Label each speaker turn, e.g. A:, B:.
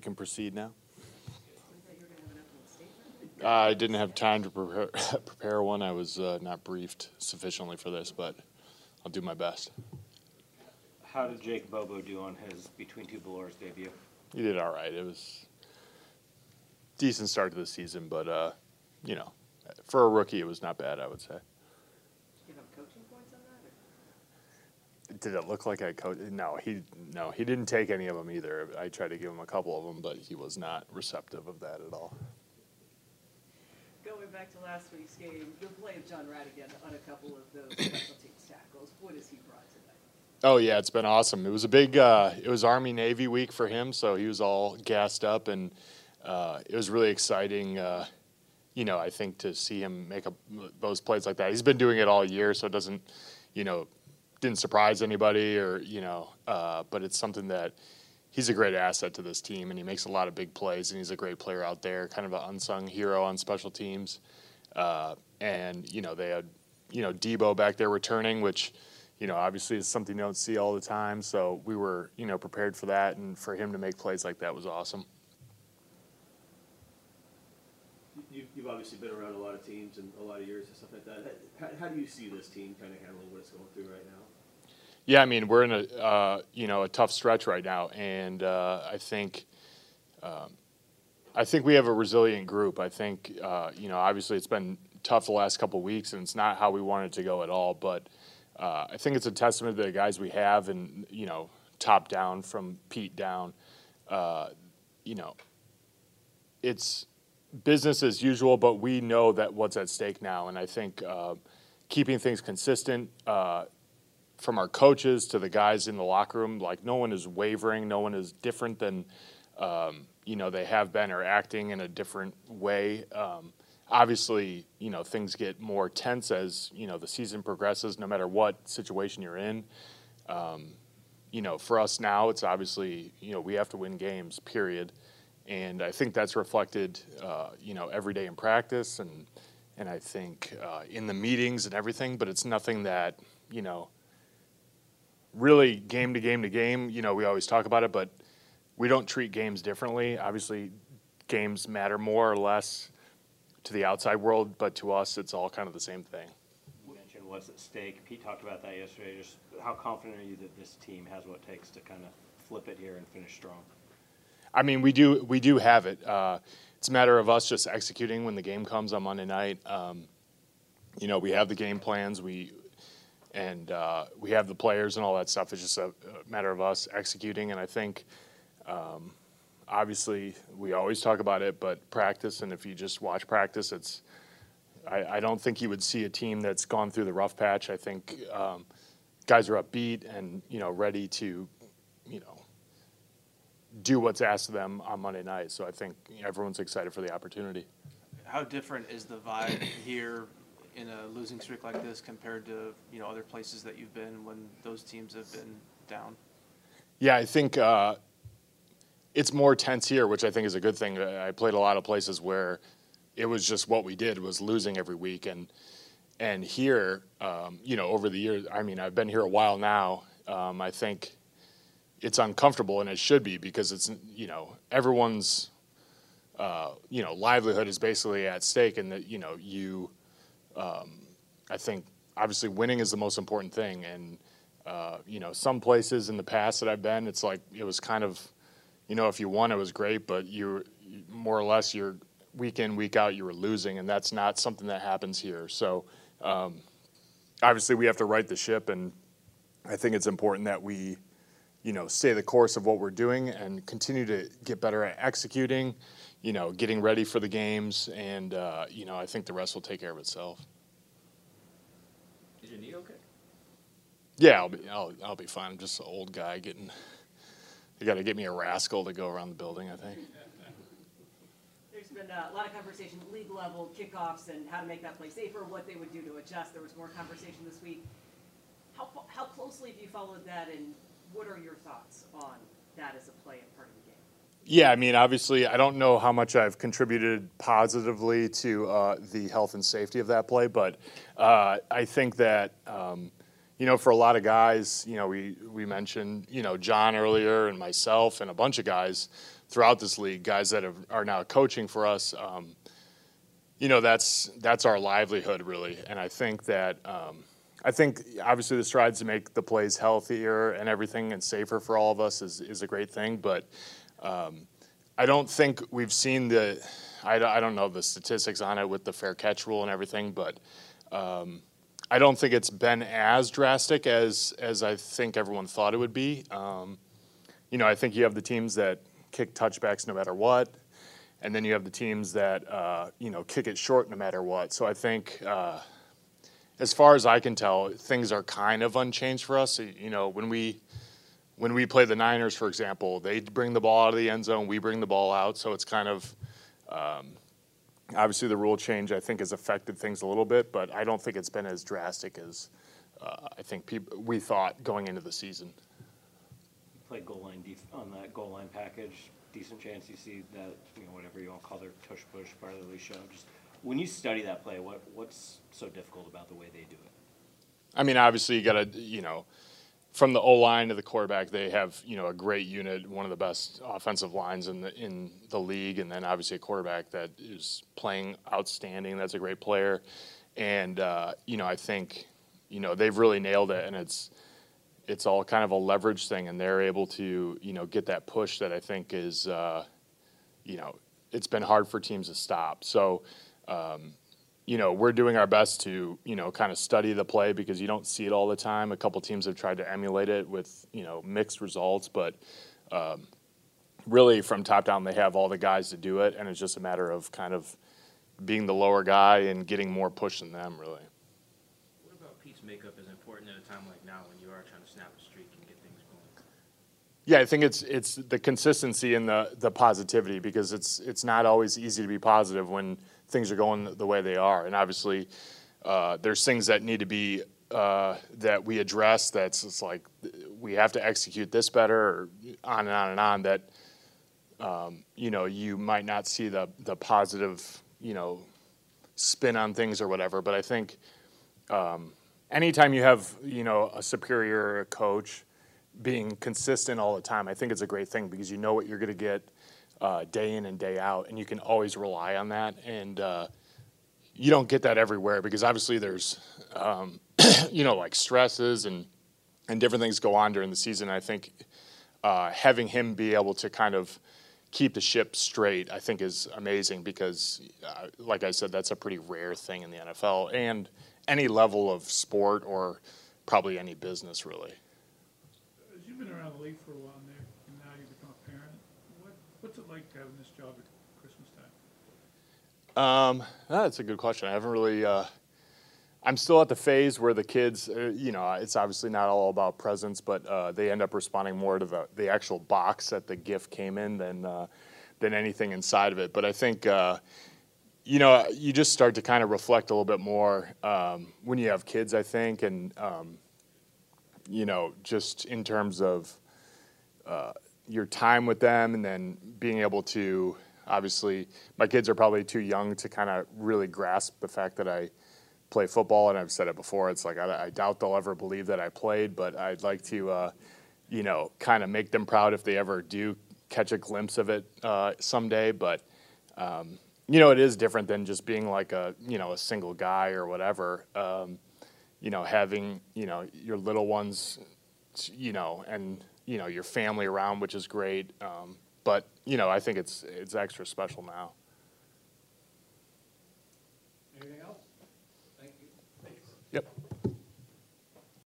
A: we can proceed now. I didn't have time to prepare, prepare one. I was uh, not briefed sufficiently for this, but I'll do my best.
B: How did Jake Bobo do on his Between Two Valors debut?
A: He did all right. It was decent start to the season, but uh, you know, for a rookie, it was not bad. I would say.
C: Give him coaching points on that? or-
A: Did it look like I coached? No, he no, he didn't take any of them either. I tried to give him a couple of them, but he was not receptive of that at all.
C: Going back to last week's game, the play of Jon Rhattigan on a couple of those special teams tackles, what has he brought tonight?
A: Oh yeah, it's been awesome. It was a big. Uh, it was Army Navy week for him, so he was all gassed up, and uh, it was really exciting. Uh, you know, I think to see him make a, those plays like that. He's been doing it all year, so it doesn't, you know, didn't surprise anybody, or you know, uh, but it's something that he's a great asset to this team, and he makes a lot of big plays, and he's a great player out there, kind of an unsung hero on special teams. Uh, and you know, they had, you know, Deebo back there returning, which you know, obviously is something you don't see all the time. So we were, you know, prepared for that, and for him to make plays like that was awesome.
D: You, you've obviously been around a lot of teams and a lot of years and stuff like that. How, do you see this team kind of handling what it's going?
A: Yeah, I mean, we're in a, uh, you know, a tough stretch right now, and uh, I think, um, I think we have a resilient group. I think, uh, you know, obviously it's been tough the last couple weeks, and it's not how we wanted to go at all. But uh, I think it's a testament to the guys we have, and you know, top down from Pete down. Uh, you know, it's business as usual, but we know that what's at stake now, and I think uh, keeping things consistent uh, from our coaches to the guys in the locker room, like no one is wavering, no one is different than um, you know they have been or acting in a different way. Um, obviously, you know things get more tense as you know the season progresses. No matter what situation you're in, um, you know for us now, it's obviously you know we have to win games. Period. And I think that's reflected, uh, you know, every day in practice, and and I think uh, in the meetings and everything. But it's nothing that you know really game to game to game, you know, we always talk about it, but we don't treat games differently. Obviously, games matter more or less to the outside world, but to us, it's all kind of the same thing.
B: You mentioned what's at stake. Pete talked about that yesterday. Just how confident are you that this team has what it takes to kind of flip it here and finish strong?
A: I mean, we do we do have it. Uh, it's a matter of us just executing when the game comes on Monday night. Um, you know, we have the game plans. We and uh, we have the players and all that stuff. It's just a, matter of us executing. And I think, um, obviously, we always talk about it, but practice. And if you just watch practice, it's. I, I don't think you would see a team that's gone through the rough patch. I think um, guys are upbeat and you know ready to, you know, do what's asked of them on Monday night. So I think everyone's excited for the opportunity.
E: How different is the vibe here in a losing streak like this compared to you know other places that you've been when those teams have been down?
A: Yeah, I think uh, it's more tense here, which I think is a good thing. I played a lot of places where it was just what we did was losing every week, and and here, um, you know, over the years, I mean, I've been here a while now. Um, I think it's uncomfortable, and it should be because it's you know everyone's uh, you know livelihood is basically at stake, and that you know you. Um, I think obviously winning is the most important thing, and uh, you know some places in the past that I've been, it's like it was kind of, you know, if you won, it was great, but you more or less you're week in week out you were losing, and that's not something that happens here. So um, obviously we have to right the ship, and I think it's important that we, you know, stay the course of what we're doing and continue to get better at executing you know, getting ready for the games, and uh, you know, I think the rest will take care of itself.
D: Is your knee okay?
A: Yeah, I'll be, I'll, I'll be fine. I'm just an old guy getting. You got to get me a rascal to go around the building. I think.
C: There's been uh, a lot of conversation, league level kickoffs and how to make that play safer, what they would do to adjust. There was more conversation this week. How, how closely have you followed that and what are your thoughts on that as a play and part of the game?
A: Yeah, I mean, obviously, I don't know how much I've contributed positively to uh, the health and safety of that play, but uh, I think that um, you know, for a lot of guys, you know, we, we mentioned, you know, Jon earlier and myself and a bunch of guys throughout this league, guys that have, are now coaching for us. Um, you know, that's that's our livelihood really, and I think that um, I think obviously the strides to make the plays healthier and everything and safer for all of us is is a great thing, but um, I don't think we've seen the I, I don't know the statistics on it with the fair catch rule and everything, but um, I don't think it's been as drastic as as I think everyone thought it would be. Um, you know, I think you have the teams that kick touchbacks no matter what, and then you have the teams that uh, you know kick it short no matter what. So I think, uh, as far as I can tell, things are kind of unchanged for us. You know, when we when we play the Niners, for example, they bring the ball out of the end zone, we bring the ball out. So it's kind of um, obviously the rule change I think has affected things a little bit, but I don't think it's been as drastic as uh, I think peop we thought going into the season.
B: Play goal line def, on that goal line package, decent chance you see that, you know, whatever you wanna call their tush push part of the show. Just, when you study that play, what, what's so difficult about the way they do it?
A: I mean, obviously, you got to, you know, from the O line to the quarterback, they have, you know, a great unit, one of the best offensive lines in the in the league, and then obviously a quarterback that is playing outstanding. That's a great player, and uh, you know, I think, you know, they've really nailed it, and it's it's all kind of a leverage thing, and they're able to, you know, get that push that I think is, uh, you know, it's been hard for teams to stop. So. Um, you know, we're doing our best to, you know, kind of study the play because you don't see it all the time. A couple teams have tried to emulate it with, you know, mixed results, but um, really from top down, they have all the guys to do it, and it's just a matter of kind of being the lower guy and getting more push than them, really.
F: What about Pete's makeup is important at a time like now when you are trying to snap a streak and get things going?
A: Yeah, I think it's it's the consistency and the the positivity because it's it's not always easy to be positive when things are going the way they are, and obviously uh, there's things that need to be uh, that we address. That's it's like we have to execute this better, or on and on and on. That um, you know you might not see the the positive you know spin on things or whatever, but I think um, anytime you have you know a superior coach being consistent all the time, I think it's a great thing because you know what you're going to get uh, day in and day out, and you can always rely on that. And uh, you don't get that everywhere because obviously there's, um, you know, like stresses and and different things go on during the season. I think uh, having him be able to kind of keep the ship straight, I think, is amazing because, uh, like I said, that's a pretty rare thing in the NFL and any level of sport or probably any business, really.
G: You've been around the league for a while, Nick, and now you've become a parent, what, what's it like having this job at Christmas time?
A: Um, that's a good question. I haven't really. Uh, I'm still at the phase where the kids, uh, you know, it's obviously not all about presents, but uh, they end up responding more to the, the actual box that the gift came in than uh, than anything inside of it. But I think, uh, you know, you just start to kind of reflect a little bit more um, when you have kids. I think, and um, you know, just in terms of uh, your time with them, and then being able to obviously, my kids are probably too young to kind of really grasp the fact that I play football, and I've said it before. It's like I, I doubt they'll ever believe that I played, but I'd like to, uh, you know, kind of make them proud if they ever do catch a glimpse of it uh, someday. But um, you know, it is different than just being like a you know a single guy or whatever. Um, you know, having you know your little ones, you know, and you know your family around, which is great. Um, but you know, I think it's it's extra special now.